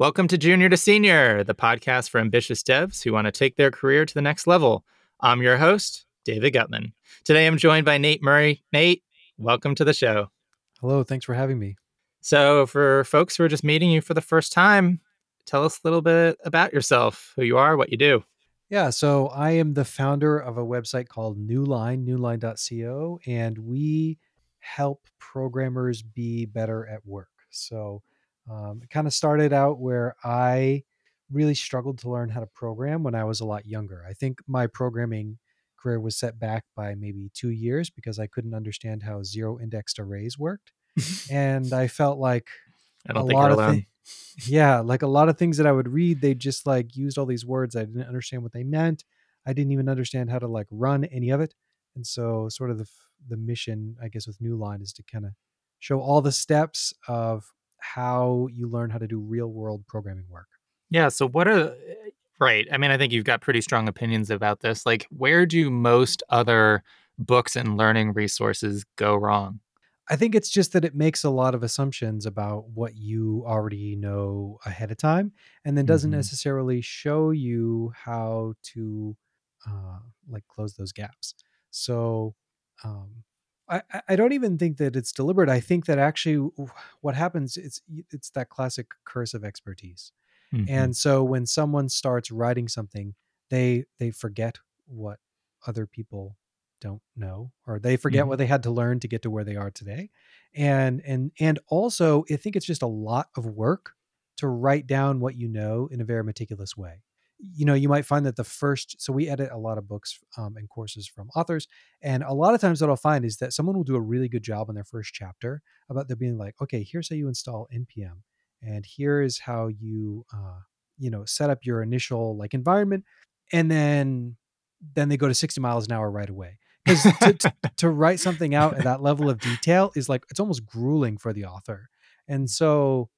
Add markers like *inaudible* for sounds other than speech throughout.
Welcome to Junior to Senior, the podcast for ambitious devs who want to take their career to the next level. I'm your host, David Guttman. Today I'm joined by Nate Murray. Nate, welcome to the show. Hello, thanks for having me. So, for folks who are just meeting you for the first time, tell us a little bit about yourself, who you are, what you do. Yeah, so I am the founder of a website called Newline, newline.co, and we help programmers be better at work. So um, it kind of started out where I really struggled to learn how to program when I was a lot younger. I think my programming career was set back by maybe two years because I couldn't understand how zero indexed arrays worked. *laughs* and I felt like I don't a think lot you're *laughs* alone. yeah, like a lot of things that I would read, they just like used all these words. I didn't understand what they meant. I didn't even understand how to like run any of it. And so, sort of the the mission, I guess, with Newline is to kind of show all the steps of how you learn how to do real world programming work. Yeah. So, what are right? I mean, I think you've got pretty strong opinions about this. Like, where do most other books and learning resources go wrong? I think it's just that it makes a lot of assumptions about what you already know ahead of time and then doesn't mm-hmm. necessarily show you how to uh, like close those gaps. So um, I, I don't even think that it's deliberate. I think that actually what happens it's it's that classic curse of expertise. Mm-hmm. And so when someone starts writing something, they they forget what other people don't know or they forget mm-hmm. what they had to learn to get to where they are today and and and also i think it's just a lot of work to write down what you know in a very meticulous way you know you might find that the first so we edit a lot of books um, and courses from authors and a lot of times what i'll find is that someone will do a really good job in their first chapter about there being like okay here's how you install npm and here is how you uh, you know set up your initial like environment and then then they go to 60 miles an hour right away because to, to, *laughs* to, write something out at that level of detail is like it's almost grueling for the author and so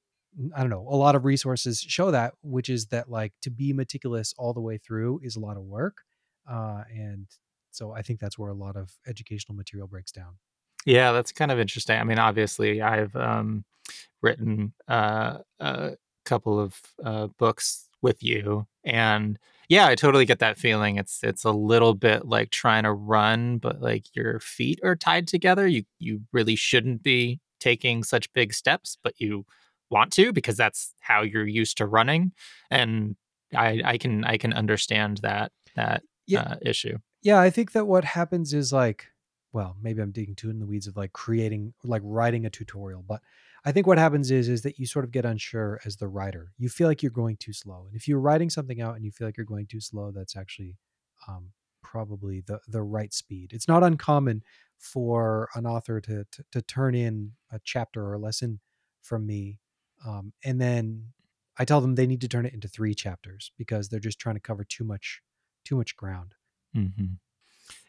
i don't know a lot of resources show that which is that like to be meticulous all the way through is a lot of work uh, and so i think that's where a lot of educational material breaks down yeah that's kind of interesting i mean obviously i've um, written uh, a couple of uh, books with you and yeah, I totally get that feeling. It's it's a little bit like trying to run, but like your feet are tied together. You you really shouldn't be taking such big steps, but you want to because that's how you're used to running. And I I can I can understand that that yeah. uh, issue. Yeah, I think that what happens is like, well, maybe I'm digging too in the weeds of like creating like writing a tutorial, but I think what happens is is that you sort of get unsure as the writer. You feel like you're going too slow, and if you're writing something out and you feel like you're going too slow, that's actually um, probably the the right speed. It's not uncommon for an author to to, to turn in a chapter or a lesson from me, um, and then I tell them they need to turn it into three chapters because they're just trying to cover too much too much ground. Mm-hmm.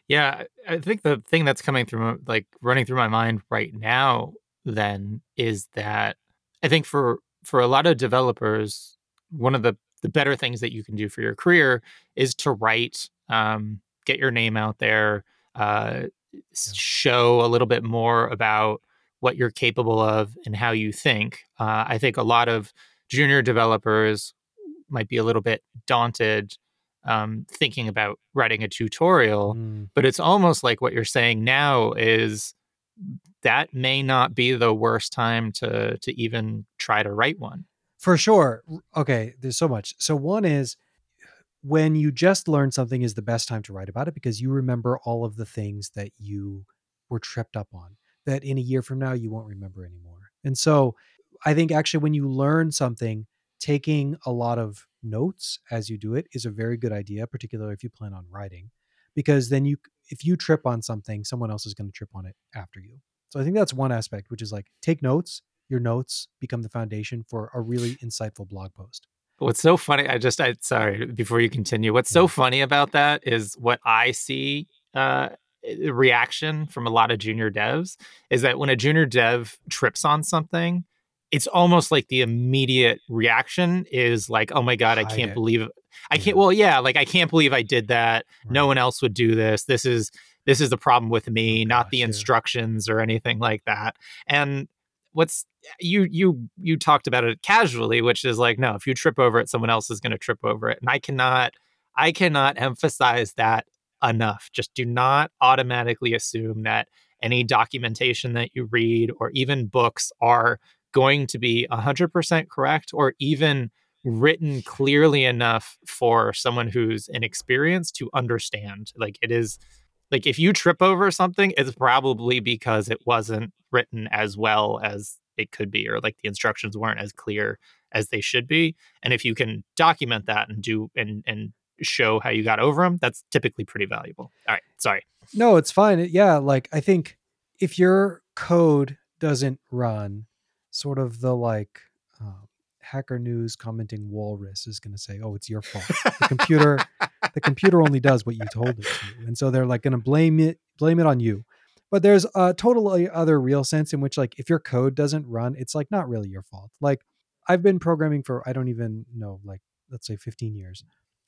Yeah, I think the thing that's coming through, like running through my mind right now, then is that I think for for a lot of developers, one of the the better things that you can do for your career is to write, um, get your name out there, uh, yeah. show a little bit more about what you're capable of and how you think. Uh, I think a lot of junior developers might be a little bit daunted um, thinking about writing a tutorial, mm. but it's almost like what you're saying now is that may not be the worst time to to even try to write one. For sure. Okay, there's so much. So one is when you just learn something is the best time to write about it because you remember all of the things that you were tripped up on that in a year from now you won't remember anymore. And so I think actually when you learn something, taking a lot of notes as you do it is a very good idea, particularly if you plan on writing, because then you if you trip on something, someone else is going to trip on it after you. So I think that's one aspect, which is like take notes. Your notes become the foundation for a really insightful blog post. What's so funny? I just, I sorry, before you continue, what's so funny about that is what I see uh, reaction from a lot of junior devs is that when a junior dev trips on something, it's almost like the immediate reaction is like, oh my God, I can't it. believe. I can't, well, yeah, like I can't believe I did that. Right. No one else would do this. This is, this is the problem with oh me, oh, not gosh, the instructions yeah. or anything like that. And what's you you you talked about it casually, which is like, no, if you trip over it, someone else is going to trip over it, and I cannot I cannot emphasize that enough. Just do not automatically assume that any documentation that you read or even books are going to be 100% correct or even written clearly enough for someone who's inexperienced to understand. Like it is like if you trip over something, it's probably because it wasn't written as well as it could be, or like the instructions weren't as clear as they should be. And if you can document that and do and and show how you got over them, that's typically pretty valuable. All right, sorry. No, it's fine. Yeah, like I think if your code doesn't run, sort of the like um, Hacker News commenting walrus is going to say, "Oh, it's your fault. The computer, *laughs* the computer only does what you told it to," and so they're like going to blame it, blame it on you. But there's a totally other real sense in which, like, if your code doesn't run, it's like not really your fault. Like, I've been programming for I don't even know, like, let's say 15 years,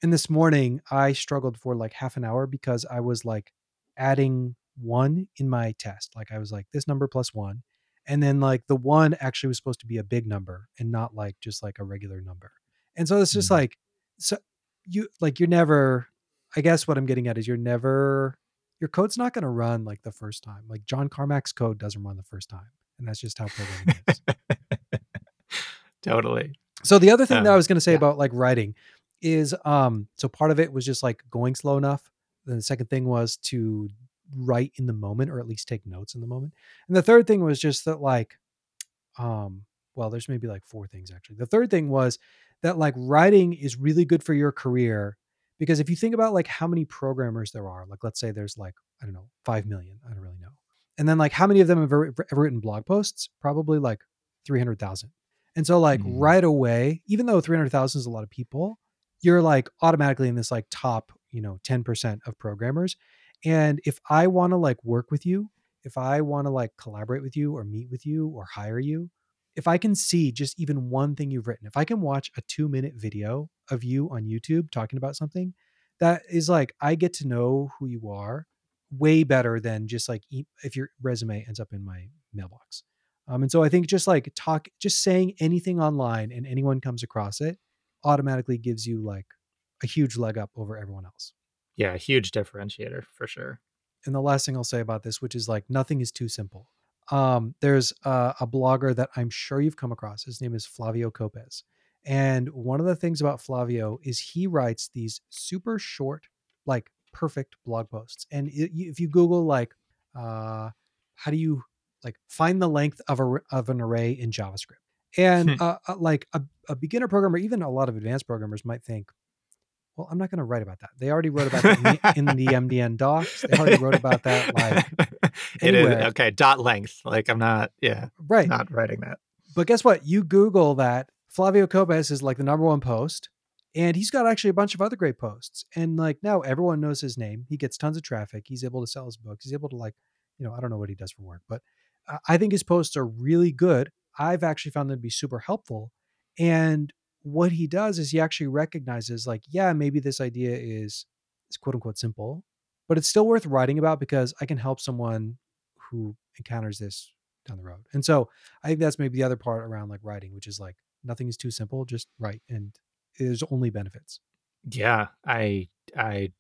and this morning I struggled for like half an hour because I was like adding one in my test. Like, I was like this number plus one, and then like the one actually was supposed to be a big number and not like just like a regular number and so it's just mm-hmm. like so you like you're never i guess what i'm getting at is you're never your code's not going to run like the first time like john carmack's code doesn't run the first time and that's just how programming is *laughs* totally so the other thing um, that i was going to say yeah. about like writing is um so part of it was just like going slow enough then the second thing was to write in the moment or at least take notes in the moment. And the third thing was just that like um well there's maybe like four things actually. The third thing was that like writing is really good for your career because if you think about like how many programmers there are, like let's say there's like I don't know, 5 million, I don't really know. And then like how many of them have ever, ever written blog posts? Probably like 300,000. And so like mm-hmm. right away, even though 300,000 is a lot of people, you're like automatically in this like top, you know, 10% of programmers. And if I want to like work with you, if I want to like collaborate with you or meet with you or hire you, if I can see just even one thing you've written, if I can watch a two minute video of you on YouTube talking about something, that is like, I get to know who you are way better than just like if your resume ends up in my mailbox. Um, and so I think just like talk, just saying anything online and anyone comes across it automatically gives you like a huge leg up over everyone else. Yeah, a huge differentiator for sure. And the last thing I'll say about this, which is like nothing is too simple. Um, there's a, a blogger that I'm sure you've come across. His name is Flavio Copes. And one of the things about Flavio is he writes these super short, like perfect blog posts. And if you Google like, uh, how do you like find the length of a of an array in JavaScript? And *laughs* uh, uh, like a, a beginner programmer, even a lot of advanced programmers might think, well, I'm not going to write about that. They already wrote about that in, the, MDN *laughs* docs. They already wrote about that. Like *laughs* it is okay. Dot length. Like I'm not. Yeah. Right. Not writing that. But guess what? You Google that. Flavio Copes is like the number one post, and he's got actually a bunch of other great posts. And like now, everyone knows his name. He gets tons of traffic. He's able to sell his books. He's able to like, you know, I don't know what he does for work, but I think his posts are really good. I've actually found them to be super helpful. And what he does is he actually recognizes like yeah maybe this idea is is quote unquote simple but it's still worth writing about because i can help someone who encounters this down the road and so i think that's maybe the other part around like writing which is like nothing is too simple just write and there's only benefits yeah i i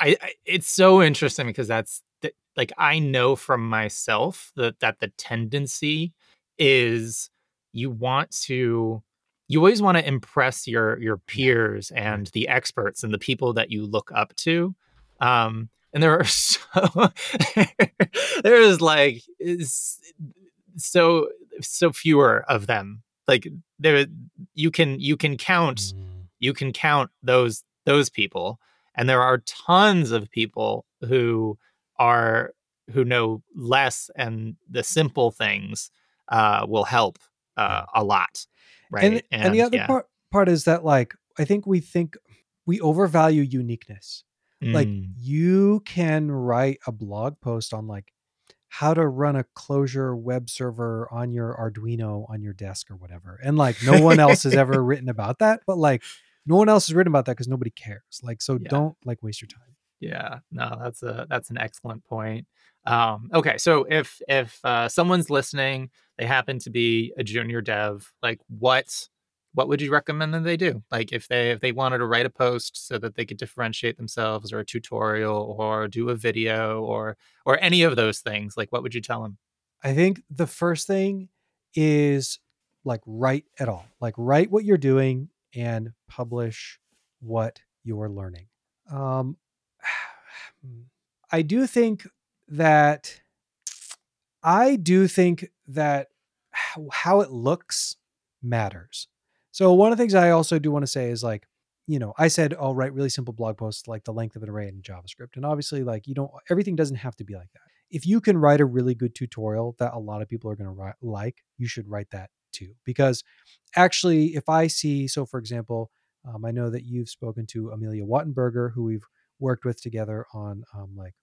I, I, it's so interesting because that's the, like I know from myself that that the tendency is you want to you always want to impress your your peers and the experts and the people that you look up to um and there are *laughs* so there is like is so so fewer of them. Like there you can you can count mm. you can count those those people and there are tons of people who are who know less and the simple things uh, will help uh, a lot right and, and, and the other yeah. part part is that like i think we think we overvalue uniqueness mm. like you can write a blog post on like how to run a Clojure web server on your arduino on your desk or whatever and like no one else has ever *laughs* written about that but like no one else has written about that because nobody cares like so yeah. don't like waste your time yeah no that's a that's an excellent point Um, okay, so if if uh, someone's listening, they happen to be a junior dev, like what what would you recommend that they do? Like if they if they wanted to write a post so that they could differentiate themselves, or a tutorial, or do a video, or or any of those things, like what would you tell them? I think the first thing is like write at all. Like write what you're doing and publish what you're learning. Um, I do think that I do think that how it looks matters. So one of the things I also do want to say is like, you know, I said I'll write really simple blog posts like the length of an array in JavaScript. And obviously, like you don't everything doesn't have to be like that. If you can write a really good tutorial that a lot of people are going to like, you should write that too. Because actually, if I see, so for example, um, I know that you've spoken to Amelia Wattenberger, who we've worked with together on um, like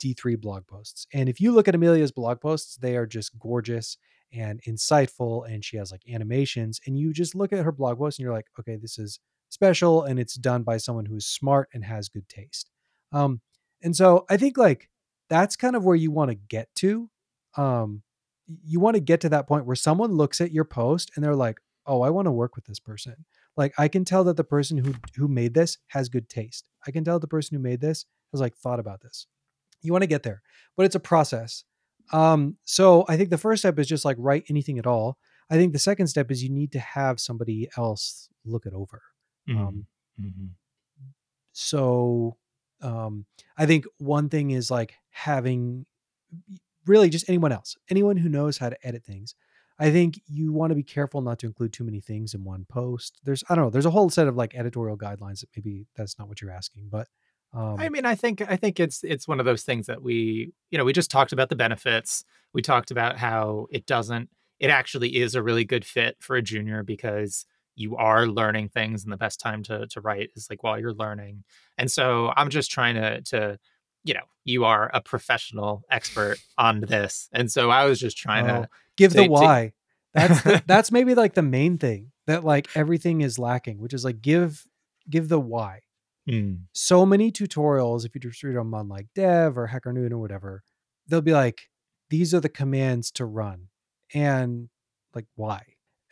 D3 blog posts. And if you look at Amelia's blog posts, they are just gorgeous and insightful. And she has like animations. And you just look at her blog posts and you're like, okay, this is special and it's done by someone who's smart and has good taste. Um, and so I think like that's kind of where you want to get to. Um, you want to get to that point where someone looks at your post and they're like, "Oh, I want to work with this person." Like I can tell that the person who who made this has good taste. I can tell the person who made this has like thought about this. You want to get there, but it's a process. Um, so I think the first step is just like write anything at all. I think the second step is you need to have somebody else look it over. Mm-hmm. Um, mm-hmm. So um, I think one thing is like having really just anyone else, anyone who knows how to edit things. I think you want to be careful not to include too many things in one post. There's, I don't know, there's a whole set of like editorial guidelines that maybe that's not what you're asking, but um, I mean, I think I think it's it's one of those things that we, you know, we just talked about the benefits. We talked about how it doesn't. It actually is a really good fit for a junior because you are learning things, and the best time to to write is like while you're learning. And so I'm just trying to to you know, you are a professional expert on this. And so I was just trying oh, to give the why. That's the, *laughs* that's maybe like the main thing that like everything is lacking, which is like give give the why. Mm. So many tutorials, if you just read them on like Dev or HackerNoon or whatever, they'll be like, these are the commands to run, and like why.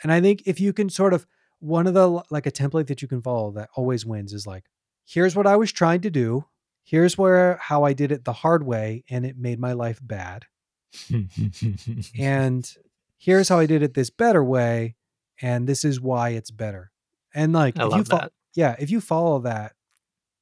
And I think if you can sort of one of the like a template that you can follow that always wins is like, here's what I was trying to do here's where how I did it the hard way and it made my life bad. *laughs* and here's how I did it this better way and this is why it's better. And like I if you fo- yeah, if you follow that,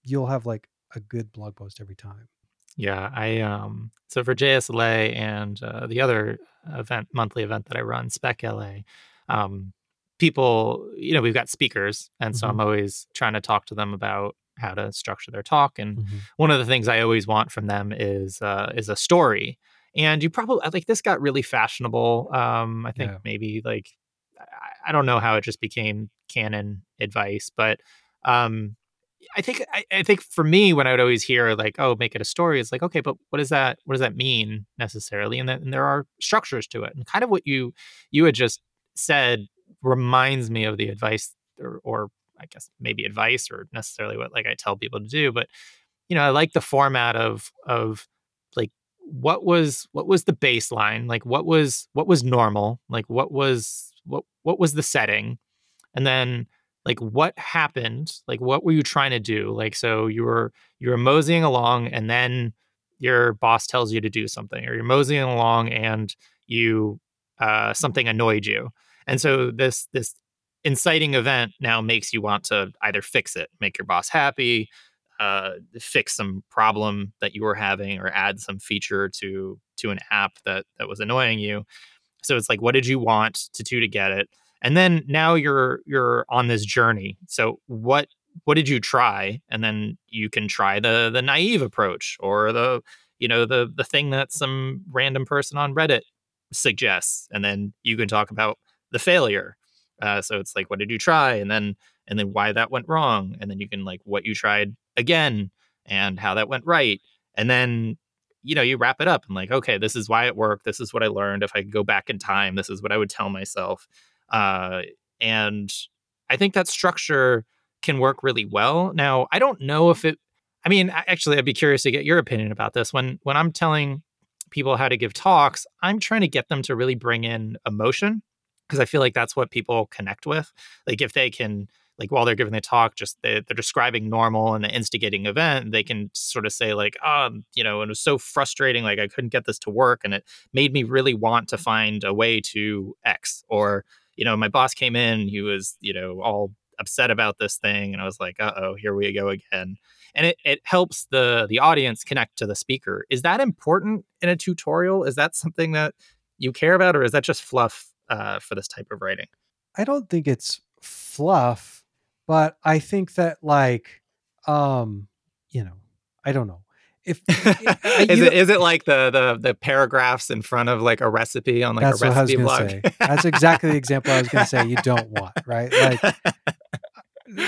you'll have like a good blog post every time. Yeah, I um so for JSLA and uh, the other event monthly event that I run, Spec LA, um people, you know, we've got speakers and so mm-hmm. I'm always trying to talk to them about how to structure their talk. And mm-hmm. one of the things I always want from them is uh, is a story. And you probably like this got really fashionable. Um, I think yeah. maybe like I, I, don't know how it just became canon advice, but um, I think I, I, think for me when I would always hear like oh make it a story, it's like okay, but what does that what does that mean necessarily? And, that, and there are structures to it, and kind of what you you had just said reminds me of the advice or, or I guess maybe advice or necessarily what like I tell people to do, but you know, I like the format of of what was what was the baseline? Like what was what was normal? Like what was what what was the setting? And then like what happened? Like what were you trying to do? Like so you were you were moseying along and then your boss tells you to do something or you're moseying along and you uh something annoyed you. And so this this inciting event now makes you want to either fix it, make your boss happy, uh, fix some problem that you were having, or add some feature to to an app that that was annoying you. So it's like, what did you want to do to get it? And then now you're you're on this journey. So what what did you try? And then you can try the the naive approach or the you know the the thing that some random person on Reddit suggests, and then you can talk about the failure uh, so it's like, what did you try? And then, and then why that went wrong. And then you can like what you tried again and how that went right. And then, you know, you wrap it up and like, okay, this is why it worked. This is what I learned. If I could go back in time, this is what I would tell myself. Uh, and I think that structure can work really well. Now, I don't know if it, I mean, actually, I'd be curious to get your opinion about this. When when I'm telling people how to give talks, I'm trying to get them to really bring in emotion because I feel like that's what people connect with. Like if they can like while they're giving the talk, just they, are describing normal and the instigating event, they can sort of say like, um, you know, it was so frustrating, like I couldn't get this to work, and it made me really want to find a way to X. Or you know, my boss came in, he was you know all upset about this thing, and I was like, uh oh, here we go again. And it, it helps the the audience connect to the speaker. Is that important in a tutorial? Is that something that you care about, or is that just fluff uh, for this type of writing? I don't think it's fluff but I think that like um you know, I don't know. If *laughs* I, is it is it like the the the paragraphs in front of like a recipe on like that's a recipe what I was blog? Say. That's exactly the example I was going to say. You don't want right, like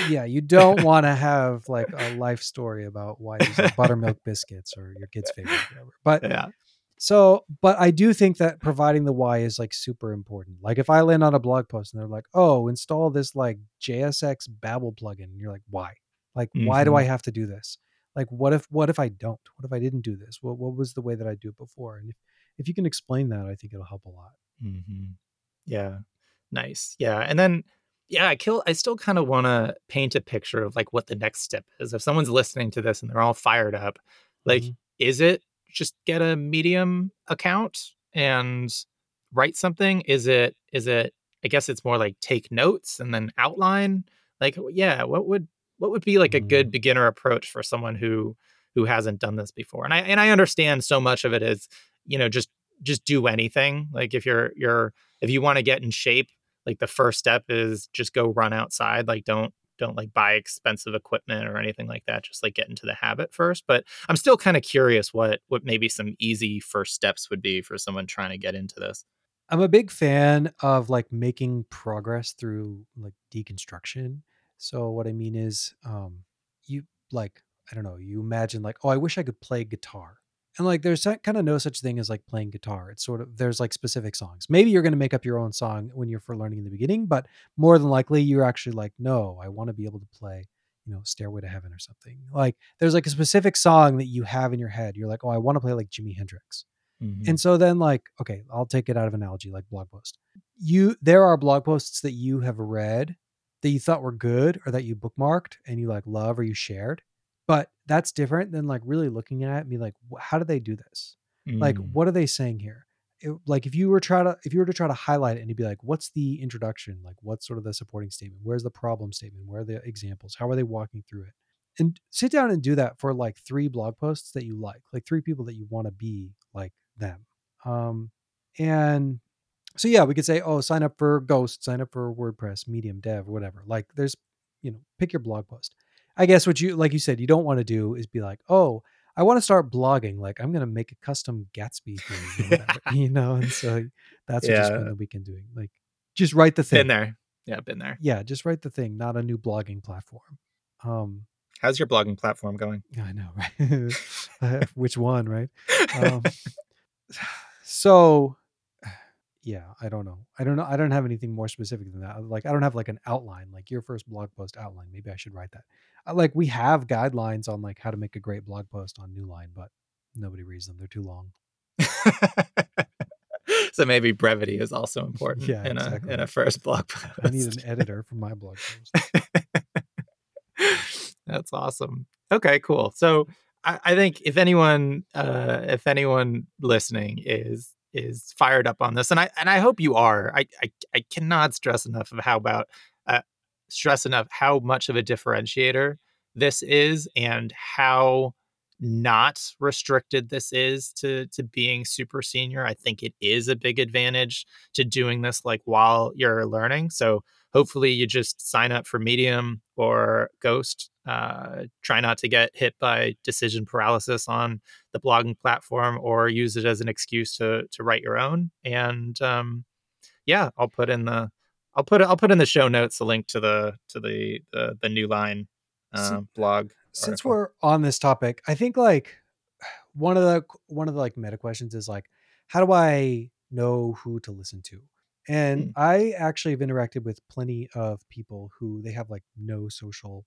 yeah, you don't *laughs* want to have like a life story about why you like buttermilk biscuits or your kid's favorite, whatever. But yeah. So, but I do think that providing the why is like super important. Like if I land on a blog post and they're like, "Oh, install this like JSX Babel plugin," and you're like, "Why? Like, mm-hmm. why do I mm-hmm. have to do this? Like, what if what if I don't? What if I didn't do this? What what was the way that I do it before?" And if if you can explain that, I think it'll help a lot. Mm-hmm. Yeah, nice. Yeah, and then yeah, I kill. I still kind of want to paint a picture of like what the next step is. If someone's listening to this and they're all fired up, like, mm-hmm. is it just get a medium account and write something? Is it is it i guess it's more like take notes and then outline? Like yeah what would what would be like a good mm. beginner approach for someone who who hasn't done this before? And i and i understand so much of it is you know just just do anything. Like if you're you're if you want to get in shape like the first step is just go run outside. Like don't don't like buy expensive equipment or anything like that just like get into the habit first but i'm still kind of curious what what maybe some easy first steps would be for someone trying to get into this. I'm a big fan of like making progress through like deconstruction. So what i mean is um you like i don't know you imagine like oh i wish i could play guitar and like there's kind of no such thing as like playing guitar. It's sort of there's like specific songs. Maybe you're going to make up your own song when you're for learning in the beginning but more than likely you're actually like no i want to be able to play you know stairway to heaven or something. Like there's like a specific song that you have in your head. You're like oh i want to play like jimi hendrix. Mm-hmm. and so then like okay i'll take it out of analogy like blog post. You there are blog posts that you have read that you thought were good or that you bookmarked and you like love or you shared but that's different than like really looking at it and be like, how do they do this? Mm. Like, what are they saying here? It, like if you were try to if you were to try to highlight it and you'd be like what's the introduction? Like what's sort of the supporting statement? Where's the problem statement? Where are the examples? How are they walking through it? And sit down and do that for like three blog posts that you like like three people that you want to be like them um and so yeah we could say oh sign up for ghost sign up for wordpress medium dev whatever. Like there's you know pick your blog post I guess what you like you said you don't want to do is be like, oh, I want to start blogging. Like I'm gonna make a custom Gatsby thing, *laughs* whatever, you know. And so that's yeah. what you spend the weekend doing. Like just write the thing. Been there, yeah, been there. Yeah, just write the thing, not a new blogging platform. Um, How's your blogging platform going? I know, right? *laughs* Which one, right? Um, *laughs* *sighs* so yeah, I don't know. I don't know. I don't have anything more specific than that. Like I don't have like an outline, like your first blog post outline. Maybe I should write that. Uh, like we have guidelines on like how to make a great blog post on Newline, but nobody reads them. They're too long. *laughs* so maybe brevity is also *laughs* important yeah, in exactly. a in a first *laughs* blog post. I need an editor for my blog post. That's awesome. Okay, cool. So I, I think if anyone uh, if anyone listening is is fired up on this, and I and I hope you are. I I, I cannot stress enough of how about uh, stress enough how much of a differentiator this is and how not restricted this is to to being super senior i think it is a big advantage to doing this like while you're learning so hopefully you just sign up for medium or ghost uh, try not to get hit by decision paralysis on the blogging platform or use it as an excuse to to write your own and um, yeah i'll put in the I'll put. I'll put in the show notes a link to the to the the, the Newline uh, blog. Since article. we're on this topic, I think like one of the one of the like meta questions is like, how do I know who to listen to? And mm. I actually have interacted with plenty of people who they have like no social,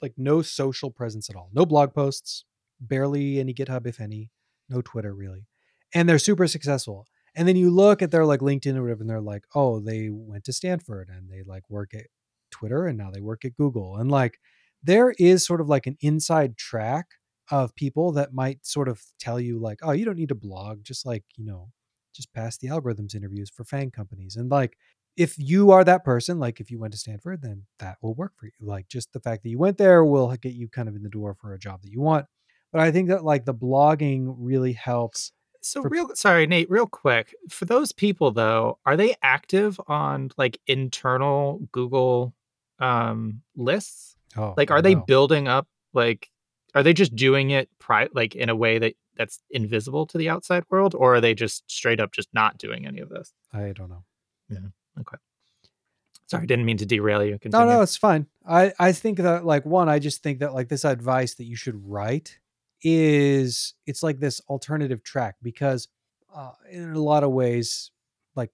like no social presence at all, no blog posts, barely any GitHub if any, no Twitter really, and they're super successful. And then you look at their like LinkedIn or whatever, and they're like, oh, they went to Stanford and they like work at Twitter and now they work at Google. And like there is sort of like an inside track of people that might sort of tell you like, oh, you don't need to blog, just like, you know, just pass the algorithms interviews for FANG companies. And like if you are that person, like if you went to Stanford, then that will work for you. Like just the fact that you went there will get you kind of in the door for a job that you want. But I think that like the blogging really helps. So for- real sorry, Nate, real quick. For those people though, are they active on like internal Google um lists? Oh, Like are they building up like are they just doing it pri- like in a way that that's invisible to the outside world or are they just straight up just not doing any of this? I don't know. Yeah. Okay. Sorry, I didn't mean to derail you. No, no, it's fine. I I think that like one, I just think that like this advice that you should write is it's like this alternative track because uh, in a lot of ways, like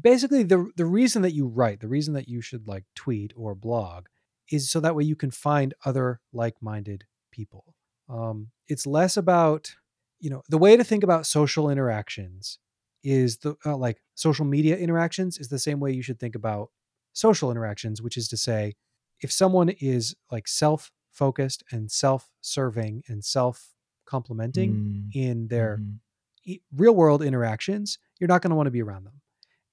basically the the reason that you write, the reason that you should like tweet or blog, is so that way you can find other like minded people. Um, it's less about you know the way to think about social interactions is the uh, like social media interactions is the same way you should think about social interactions, which is to say, if someone is like self focused and self serving and self complimenting Mm, in their mhm. e- real world interactions, you're not going to want to be around them.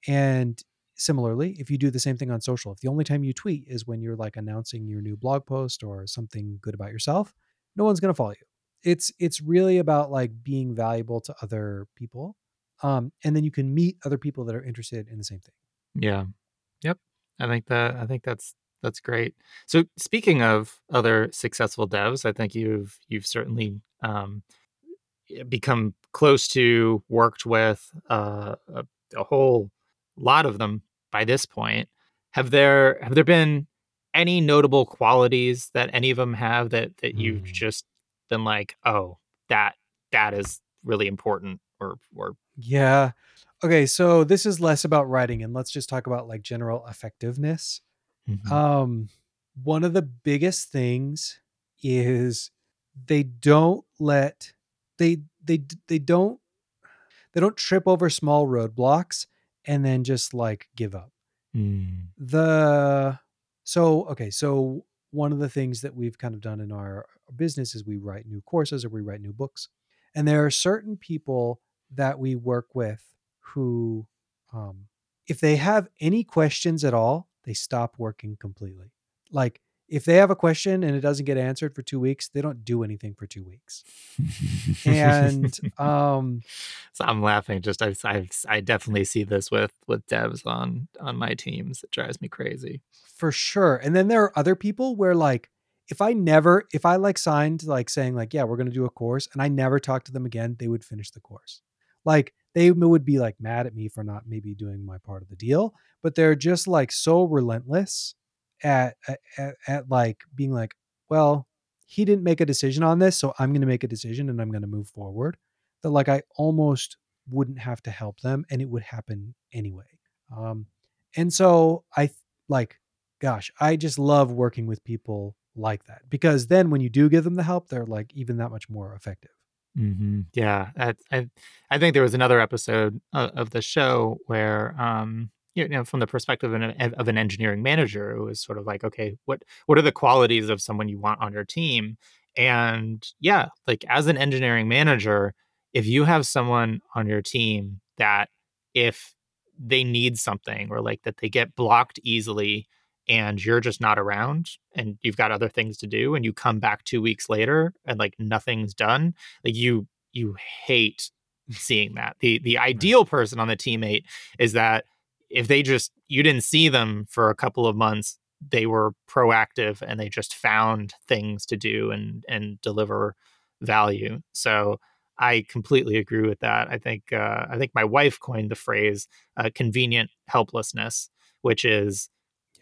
And similarly, if you do the same thing on social, if the only time you tweet is when you're like announcing your new blog post or something good about yourself, no one's going to follow you. It's it's really about like being valuable to other people. Um, and then you can meet other people that are interested in the same thing. Yeah. Yep. I think that I think that's that's great. So speaking of other successful devs, I think you've you've certainly um, become close to, worked with uh, a, a whole lot of them by this point. Have there have there been any notable qualities that any of them have that that you've Hmm. just been like, oh, that that is really important, or or Yeah. Okay, so this is less about writing and let's just talk about like general effectiveness. Mhm. Um one of the biggest things is they don't let they they they don't they don't trip over small roadblocks and then just like give up. Mm. The so okay, so one of the things that we've kind of done in our business is we write new courses or we write new books. And there are certain people that we work with who um if they have any questions at all, they stop working completely. Like if they have a question and it doesn't get answered for 2 weeks, they don't do anything for 2 weeks. And *laughs* um so I'm laughing. Just I've, I've I definitely see this with with devs on on my teams. It drives me crazy. for sure. And then there are other people where like if I never if I like signed like saying like yeah, we're going to do a course and I never talk to them again, they would finish the course. Like they would be like mad at me for not maybe doing my part of the deal, but they're just like so relentless at at, at, like being like, well, he didn't make a decision on this, so I'm going to make a decision and I'm going to move forward. That like I almost wouldn't have to help them and it would happen anyway. Um and so I like gosh, I just love working with people like that because then when you do give them the help, they're like even that much more effective. hmm Yeah, that, I I think there was another episode of, of the show where um you know from the perspective of an, of an engineering manager, it was sort of like okay, what what are the qualities of someone you want on your team? And yeah, like as an engineering manager, if you have someone on your team that if they need something or like that they get blocked easily and you're just not around and you've got other things to do and you come back 2 weeks later and like nothing's done like you you hate seeing that the the ideal person on the teammate is that if they just you didn't see them for a couple of months they were proactive and they just found things to do and and deliver value so i completely agree with that i think uh, i think my wife coined the phrase uh, convenient helplessness which is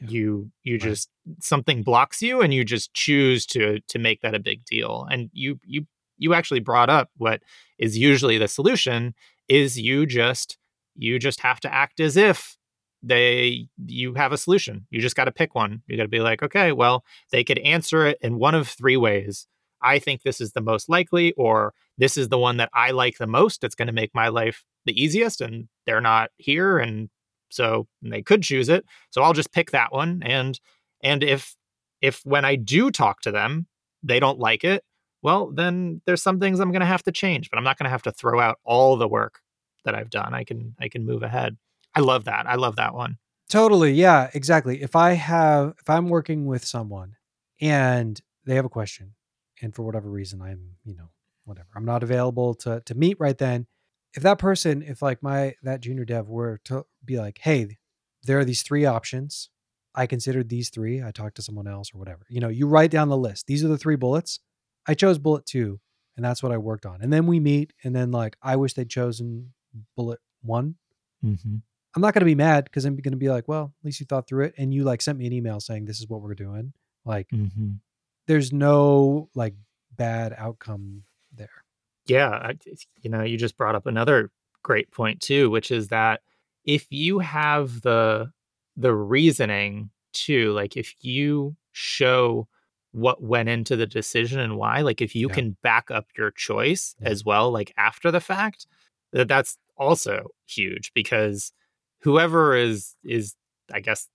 Yeah. you you Right. just something blocks you and you just choose to to make that a big deal and you you you actually brought up what is usually the solution is you just you just have to act as if they you have a solution you just got to pick one you got to be like okay well they could answer it in one of three ways I think this is the most likely, or this is the one that I like the most. It's going to make my life the easiest, and they're not here, and so they could choose it. So I'll just pick that one. And and if if when I do talk to them, they don't like it, well, then there's some things I'm going to have to change, but I'm not going to have to throw out all the work that I've done. I can I can move ahead. I love that. I love that one. Totally. Yeah, exactly. If I have if I'm working with someone and they have a question and for whatever reason I'm, you know, whatever. I'm not available to to meet right then. If that person, if like my that junior dev were to be like, "Hey, there are these three options. I considered these three. I talked to someone else or whatever." You know, you write down the list. These are the three bullets. I chose bullet 2 and that's what I worked on. And then we meet and then like I wish they'd chosen bullet 1. Mm-hmm. I'm not going to be mad because I'm going to be like, well, at least you thought through it and you like sent me an email saying this is what we're doing. Like, mm-hmm. there's no like bad outcome there. Yeah, I, you know, you just brought up another great point too, which is that if you have the the reasoning too, like if you show what went into the decision and why, like if you Yeah. can back up your choice Yeah. as well, like after the fact, that that's also huge because whoever is is I guess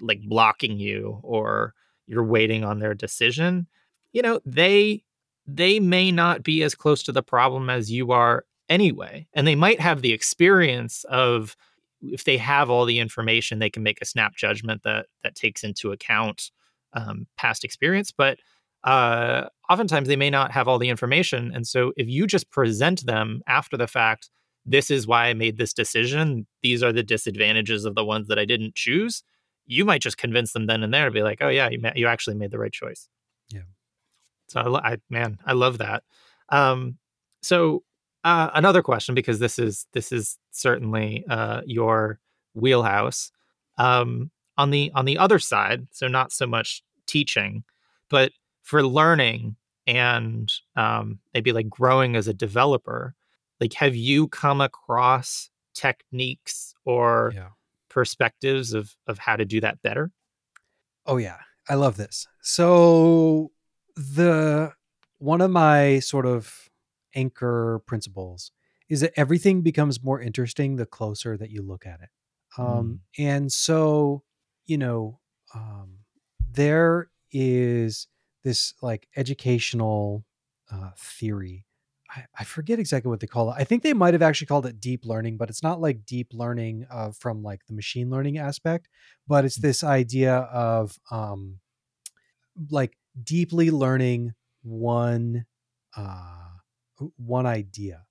like blocking you or you're waiting on their decision, you know, they they may not be as close to the problem as you are anyway. And they might have the experience of if they have all the information, they can make a snap judgment that that takes into account um, past experience. But uh, oftentimes they may not have all the information, and so if you just present them after the fact, this is why I made this decision. These are the disadvantages of the ones that I didn't choose. You might just convince them then and there to be like, oh yeah, you ma- you actually made the right choice. Yeah. So I, I man, I love that. Um, so uh, another question because this is this is certainly uh, your wheelhouse. Um, on the on the other side, so not so much teaching, but for learning and um, maybe like growing as a developer, like have you come across techniques or Yeah. perspectives of of how to do that better? Oh yeah, I love this. So the one of my sort of anchor principles is that everything becomes more interesting the closer that you look at it. Um, and so, you know, um, there is this like educational uh, theory. I, I forget exactly what they call it. I think they might have actually called it deep learning, but it's not like deep learning uh, from like the machine learning aspect, but it's this idea of um, like deeply learning one uh, one idea.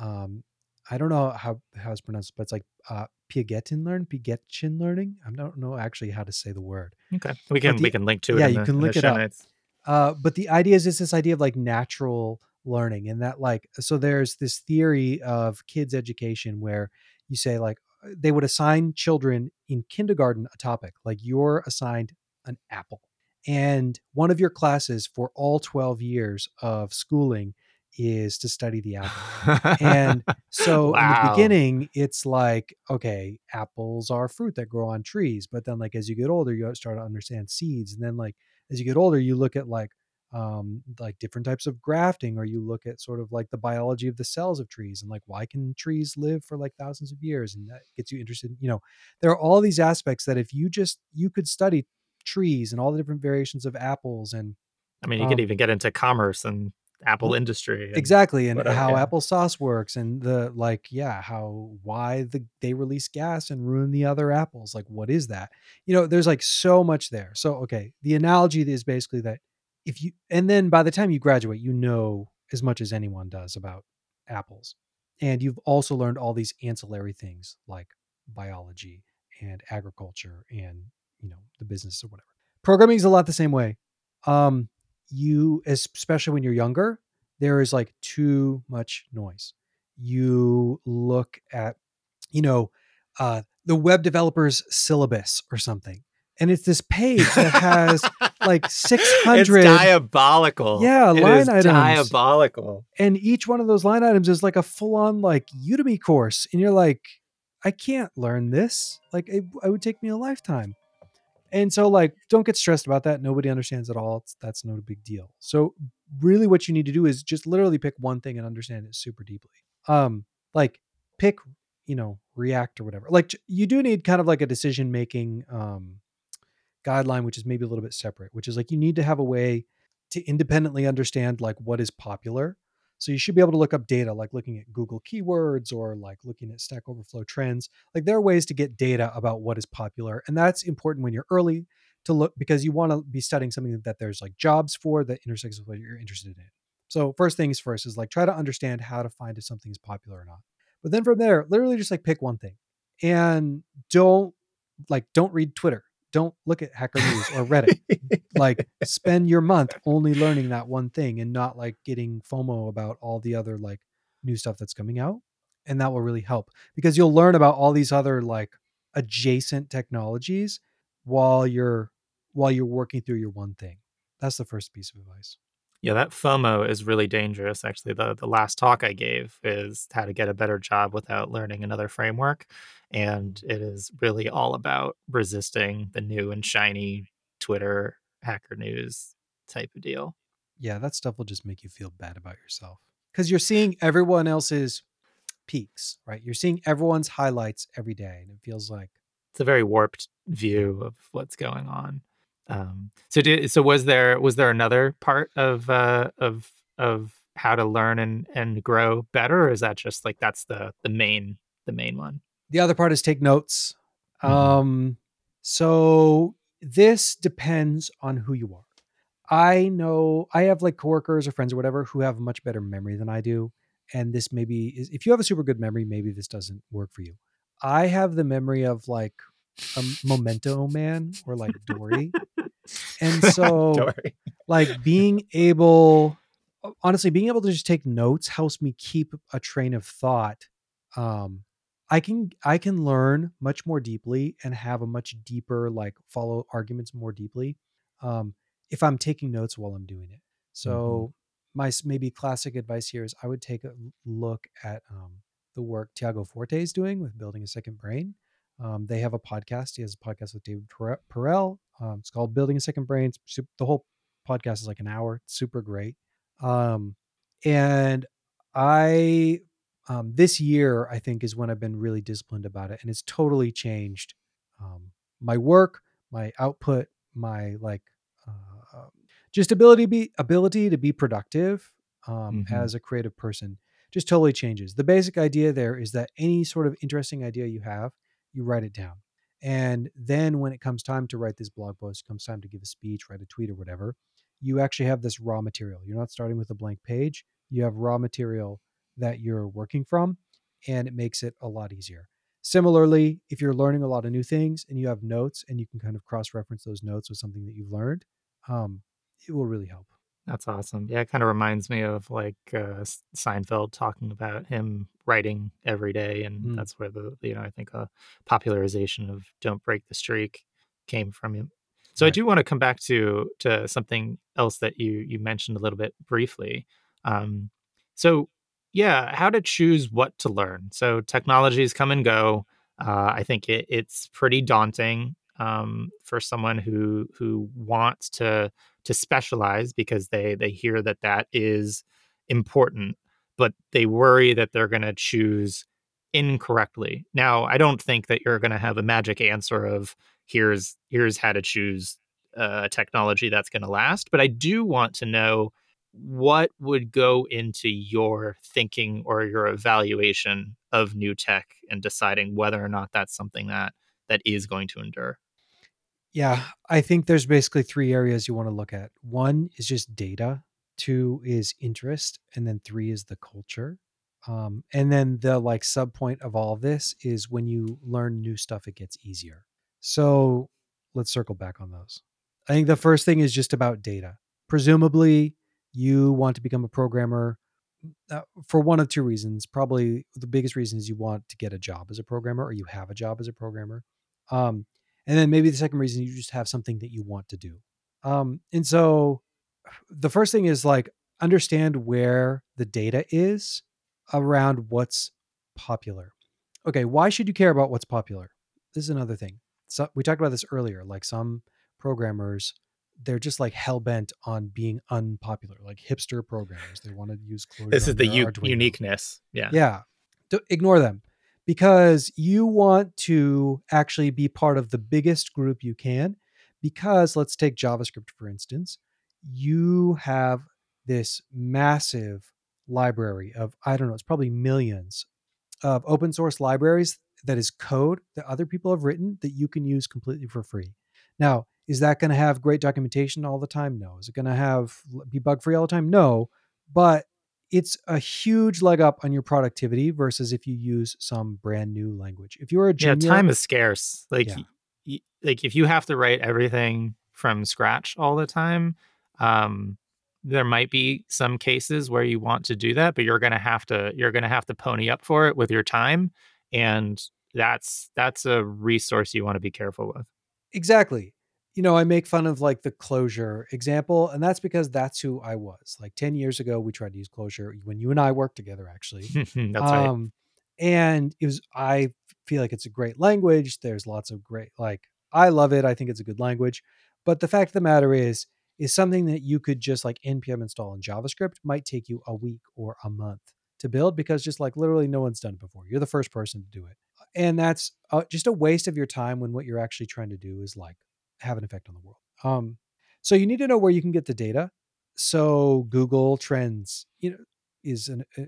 Um, I don't know how how it's pronounced, but it's like uh, Piagetin learn, Piagetchin learning. I don't know actually how to say the word. Okay, we can the- we can link to it. yeah, you the- can link it up. notes. Uh, but the idea is it's this idea of like natural learning and that like so there's this theory of kids education where you say like uh, they would assign children in kindergarten a topic like you're assigned an apple. And one of your classes for all 12 years of schooling is to study the apple. And *laughs* so in the beginning it's like okay apples are fruit that grow on trees but then like as you get older you start to understand seeds and then like as you get older you look at like um like different types of grafting or you look at sort of like the biology of the cells of trees and like why can trees live for like thousands of years? And that gets you interested you know there are all these aspects that if you just you could study trees and all the different variations of apples and I mean, you could um, even get into commerce and Apple industry. exactly and whatever, how yeah. applesauce works and the like yeah how why the they release gas and ruin the other apples like what is that you know there's like so much there so okay the analogy is basically that if you and then by the time you graduate you know as much as anyone does about apples and you've also learned all these ancillary things like biology and agriculture and you know the business or whatever programming is a lot the same way um you especially when you're younger there is like too much noise. You look at, you know, uh, the web developer's syllabus or something, and it's this page that has like 600 *laughs* It's diabolical. Yeah, It line items. Diabolical. and each one of those line items is like a full-on like Udemy course, and you're like, I can't learn this. Like, it, it would take me a lifetime. And so, like, don't get stressed about that. Nobody understands it all. It's, that's no big deal. So, really what you need to do is just literally pick one thing and understand it super deeply. Um, like pick, you know, React or whatever. Like you do need kind of like a decision making um guideline, which is maybe a little bit separate, which is like you need to have a way to independently understand like what is popular. So you should be able to look up data, like looking at Google keywords or like looking at Stack Overflow trends. Like there are ways to get data about what is popular, and that's important when you're early to look because you want to be studying something that there's like jobs for that intersects with what you're interested in. So first things first is like try to understand how to find if something is popular or not. But then from there, literally just like pick one thing and don't like don't read Twitter don't look at Hacker News or Reddit. like spend your month only learning that one thing and not like getting FOMO about all the other like new stuff that's coming out. And that will really help because you'll learn about all these other like adjacent technologies while you're while you're working through your one thing. That's the first piece of advice. Yeah, that FOMO is really dangerous. Actually, the the last talk I gave is how to get a better job without learning another framework, and it is really all about resisting the new and shiny Twitter hacker news type of deal. Yeah, that stuff will just make you feel bad about yourself because you're seeing everyone else's peaks, right? You're seeing everyone's highlights every day, and it feels like it's a very warped view of what's going on. Um, so did so was there was there another part of uh, of of how to learn and and grow better, or is that just like that's the the main the main one? The other part is take notes. Mm-hmm. Um, so this depends on who you are. I know I have like coworkers or friends or whatever who have a much better memory than I do. And this maybe is if you have a super good memory, maybe this doesn't work for you. I have the memory of like a memento man or like Dory. *laughs* and so Dory. like being able honestly being able to just take notes helps me keep a train of thought. Um I can I can learn much more deeply and have a much deeper like follow arguments more deeply um if I'm taking notes while I'm doing it. So mm-hmm. my maybe classic advice here is I would take a look at um the work Tiago Forte is doing with building a second brain. Um, they have a podcast. He has a podcast with David Perell. Um, it's called Building a Second Brain. Super, the whole podcast is like an hour. It's super great. Um, and I, um, this year, I think is when I've been really disciplined about it, and it's totally changed um, my work, my output, my like, uh, um, just ability to be ability to be productive mm-hmm. as a creative person. Just totally changes. The basic idea there is that any sort of interesting idea you have you write it down. And then when it comes time to write this blog post, comes time to give a speech, write a tweet or whatever, you actually have this raw material. You're not starting with a blank page. You have raw material that you're working from, and it makes it a lot easier. Similarly, if you're learning a lot of new things and you have notes and you can kind of cross reference those notes with something that you've learned, um, it will really help. That's awesome. Yeah, it kind of reminds me of like uh, Seinfeld talking about him writing every day, and mm. that's where the you know I think a popularization of "Don't Break the Streak" came from him. So right. I do want to come back to to something else that you you mentioned a little bit briefly. Um, so yeah, how to choose what to learn. So technologies come and go. Uh, I think it, it's pretty daunting um, for someone who who wants to to specialize because they they hear that that is important, but they worry that they're going to choose incorrectly. Now, I don't think that you're going to have a magic answer of here's here's how to choose uh, a technology that's going to last, but I do want to know what would go into your thinking or your evaluation of new tech and deciding whether or not that's something that that is going to endure yeah, I think there's basically three areas you want to look at. One is just data, two is interest, and then three is the culture. Um, and then the like sub point of all this is when you learn new stuff, it gets easier. So let's circle back on those. I think the first thing is just about data. Presumably, you want to become a programmer uh, for one of two reasons. Probably the biggest reason is you want to get a job as a programmer or you have a job as a programmer. Um, and then maybe the second reason you just have something that you want to do um, and so the first thing is like understand where the data is around what's popular okay why should you care about what's popular this is another thing so we talked about this earlier like some programmers they're just like hell bent on being unpopular, like hipster programmers. They want to use Clojure. This is the u- uniqueness. Yeah. Yeah. D- ignore them because you want to actually be part of the biggest group you can. Because let's take JavaScript, for instance. You have this massive library of, I don't know, it's probably millions of open source libraries that is code that other people have written that you can use completely for free. Now, is that going to have great documentation all the time? No. Is it going to have be bug free all the time? No. But it's a huge leg up on your productivity versus if you use some brand new language. If you're a Yeah, time is scarce. Like, Yeah. y- like if you have to write everything from scratch all the time, um, there might be some cases where you want to do that, but you're gonna have to you're gonna have to pony up for it with your time, and that's that's a resource you want to be careful with. Exactly. You know, I make fun of like the Clojure example, and that's because that's who I was. Like 10 years ago, we tried to use Clojure when you and I worked together, actually. *laughs* that's right. um, and it was, I feel like it's a great language. There's lots of great, like, I love it. I think it's a good language. But the fact of the matter is, is something that you could just like npm install in JavaScript might take you a week or a month to build because just like literally no one's done it before. You're the first person to do it. And that's uh, just a waste of your time when what you're actually trying to do is like have an effect on the world. Um, so you need to know where you can get the data. So Google Trends, you know, is an uh,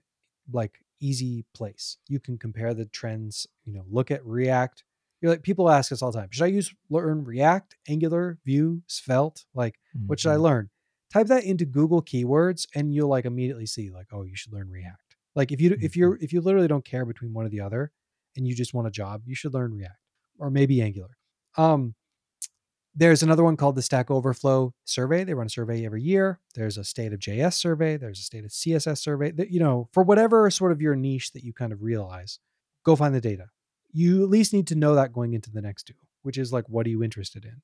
like easy place. You can compare the trends. You know, look at React. You're like people ask us all the time. Should I use learn React, Angular, Vue, Svelte? Like, what should I Mhm. learn? Type that into Google keywords, and you'll like immediately see like, oh, you should learn React. Like if you if you're if you literally don't care between one or the other, and you just want a job, you should learn React or maybe Angular. Um, there's another one called the Stack Overflow survey. They run a survey every year. There's a state of JS survey. There's a state of CSS survey. That you know, for whatever sort of your niche that you kind of realize, go find the data. You at least need to know that going into the next two, which is like, what are you interested in?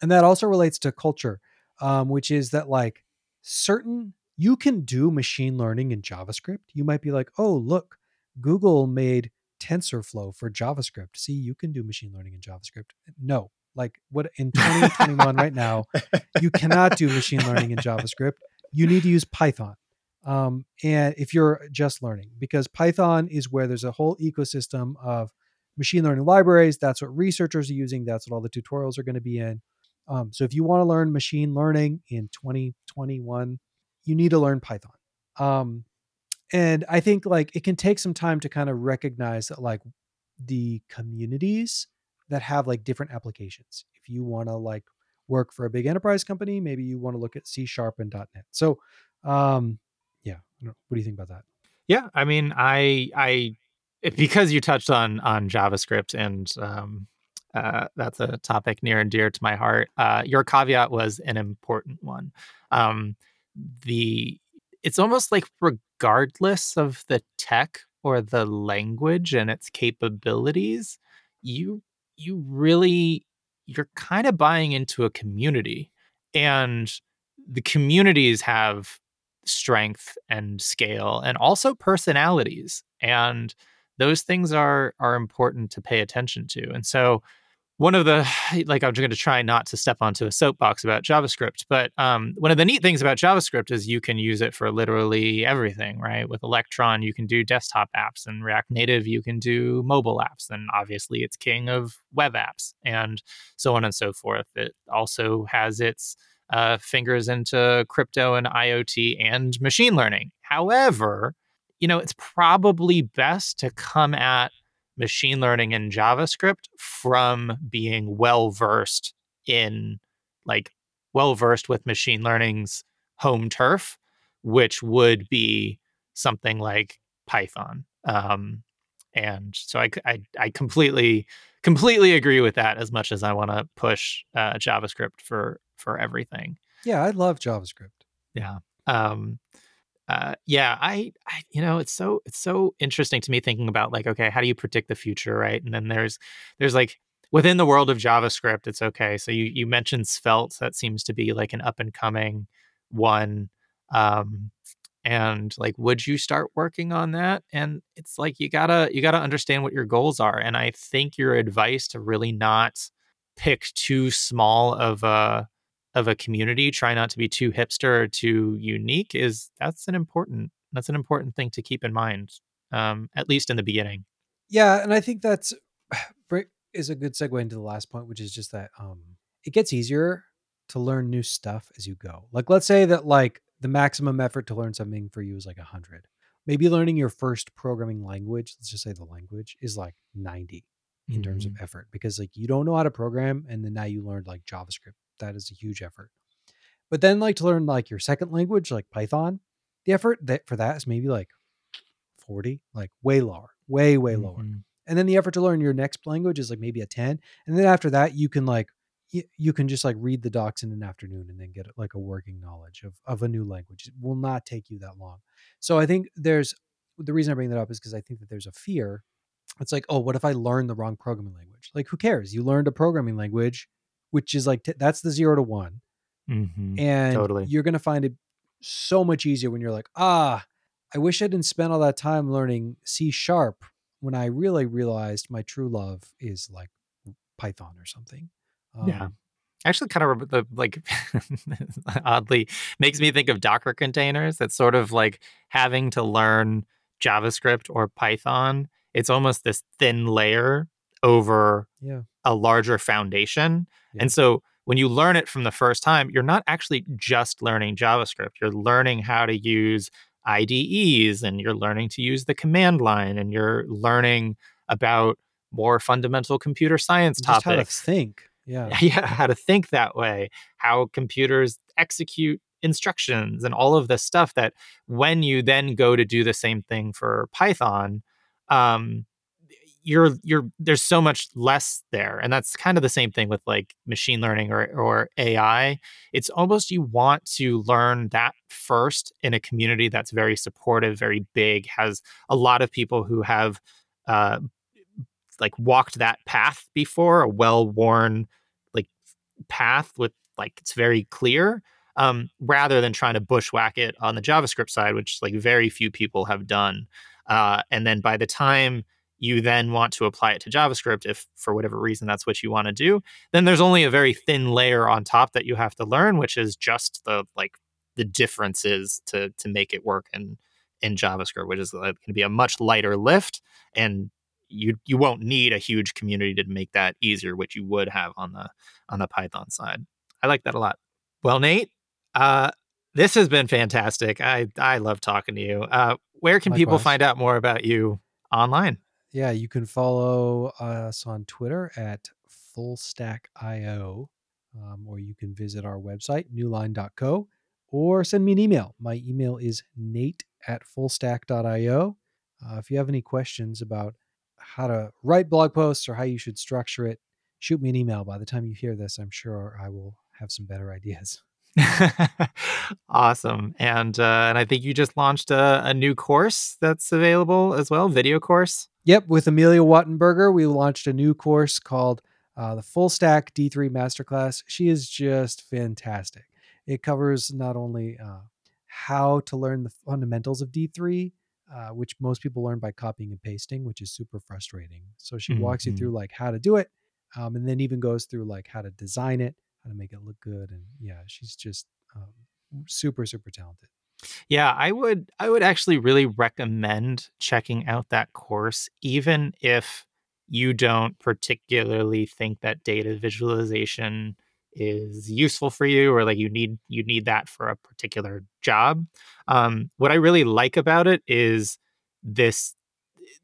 And that also relates to culture, um, which is that like certain you can do machine learning in JavaScript. You might be like, oh, look, Google made TensorFlow for JavaScript. See, you can do machine learning in JavaScript. No, like what in 2021 right now, you cannot do machine learning in JavaScript. You need to use Python. Um, and if you're just learning, because Python is where there's a whole ecosystem of machine learning libraries. That's what researchers are using. That's what all the tutorials are going to be in. Um, so if you want to learn machine learning in 2021, you need to learn Python. Um, and I think like it can take some time to kind of recognize that like the communities that have like different applications. If you want to like work for a big enterprise company, maybe you want to look at C sharp and .NET. So, um, yeah, what do you think about that? Yeah, I mean, I I because you touched on on JavaScript and um, uh, that's a topic near and dear to my heart. Uh, your caveat was an important one. Um, the it's almost like regardless of the tech or the language and its capabilities, you you really you're kind of buying into a community, and the communities have strength and scale and also personalities and those things are are important to pay attention to and so one of the *sighs* like i'm going to try not to step onto a soapbox about javascript but um, one of the neat things about javascript is you can use it for literally everything right with electron you can do desktop apps and react native you can do mobile apps and obviously it's king of web apps and so on and so forth it also has its uh, fingers into crypto and IoT and machine learning. However, you know, it's probably best to come at machine learning and JavaScript from being well versed in, like, well versed with machine learning's home turf, which would be something like Python. Um, and so I, I, I completely completely agree with that as much as I want to push uh, JavaScript for for everything. Yeah, I love JavaScript. Yeah. Um uh yeah, I, I you know, it's so it's so interesting to me thinking about like okay, how do you predict the future, right? And then there's there's like within the world of JavaScript, it's okay. So you you mentioned Svelte, that seems to be like an up and coming one. Um and like would you start working on that and it's like you gotta you gotta understand what your goals are and i think your advice to really not pick too small of a of a community, try not to be too hipster or too unique is that's an important that's an important thing to keep in mind. Um, at least in the beginning. Yeah, and I think that's *sighs* is a good segue into the last point, which is just that um, it gets easier to learn new stuff as you go. Like, let's say that like the maximum effort to learn something for you is like a hundred. Maybe learning your first programming language, let's just say the language, is like 90 in mm-hmm. terms of mm-hmm. effort because like you don't know how to program and then now you learned like JavaScript. That is a huge effort. But then like to learn like your second language, like Python, the effort that for that is maybe like 40, like way lower, way, way lower. Mm-hmm. And then the effort to learn your next language is like maybe a 10. And then after that, you can like, you, you can just like read the docs in an afternoon and then get like a working knowledge of, of a new language. It will not take you that long. So I think there's the reason I bring that up is because I think that there's a fear. It's like, oh, what if I learn the wrong programming language? Like, who cares? You learned a programming language, which is like, t- that's the zero to one. Mm-hmm. And totally. you're going to find it so much easier when you're like, ah, I wish I didn't spend all that time learning C sharp when I really realized my true love is like Python or something. Um, yeah. Actually, kind of the like *laughs* oddly makes me think of Docker containers. It's sort of like having to learn JavaScript or Python. It's almost this thin layer over yeah. a larger foundation. Yeah. And so when you learn it from the first time, you're not actually just learning JavaScript. You're learning how to use IDEs and you're learning to use the command line and you're learning about more fundamental computer science Just topics. How to think. Yeah. *laughs* Yeah. How to think that way, how computers execute instructions and all of this stuff that when you then go to do the same thing for Python, um, you're you're there's so much less there and that's kind of the same thing with like machine learning or or AI it's almost you want to learn that first in a community that's very supportive very big has a lot of people who have uh like walked that path before a well-worn like path with like it's very clear um, rather than trying to bushwhack it on the JavaScript side, which like very few people have done. Uh, and then by the time you then want to apply it to JavaScript, if for whatever reason that's what you want to do, then there's only a very thin layer on top that you have to learn, which is just the like the differences to to make it work in in JavaScript, which is uh, going to be a much lighter lift, and you you won't need a huge community to make that easier, which you would have on the on the Python side. I like that a lot. Well, Nate, uh, this has been fantastic. I I love talking to you. Uh, where can Likewise. people find out more about you online? Yeah, you can follow us on Twitter at fullstackio, um, or you can visit our website, newline.co, or send me an email. My email is nate at fullstack.io. Uh, if you have any questions about how to write blog posts or how you should structure it, shoot me an email. By the time you hear this, I'm sure I will have some better *laughs* ideas. *laughs* awesome, and uh, and I think you just launched a, a new course that's available as well, video course. Yep, with Amelia Wattenberger, we launched a new course called uh, the Full Stack D3 Masterclass. She is just fantastic. It covers not only uh, how to learn the fundamentals of D3, uh, which most people learn by copying and pasting, which is super frustrating. So she mm-hmm. walks you mm-hmm. through like how to do it, um, and then even goes through like how to design it, how to make it look good, and yeah, she's just um, super super talented. Yeah, I would I would actually really recommend checking out that course even if you don't particularly think that data visualization is useful for you or like you need you need that for a particular job. Um, what I really like about it is this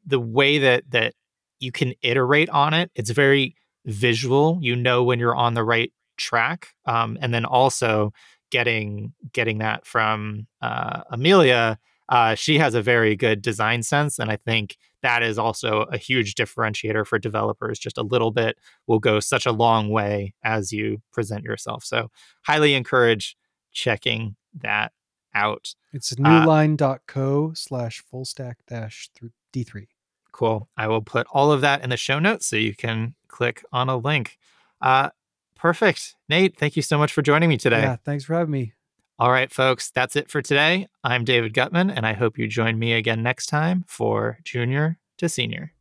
the way that that you can iterate on it. It's very visual. You know when you're on the right track, um, and then also getting getting that from uh, Amelia, uh, she has a very good design sense, and I think that is also a huge differentiator for developers. Just a little bit will go such a long way as you present yourself. So, highly encourage checking that out. It's uh newline.co slash full stack dash D3. Cool. I will put all of that in the show notes so you can click on a link. Uh, Perfect. Nate, thank you so much for joining me today. Yeah, thanks for having me. All right, folks, that's it for today. I'm David Guttman, and I hope you join me again next time for Junior to Senior.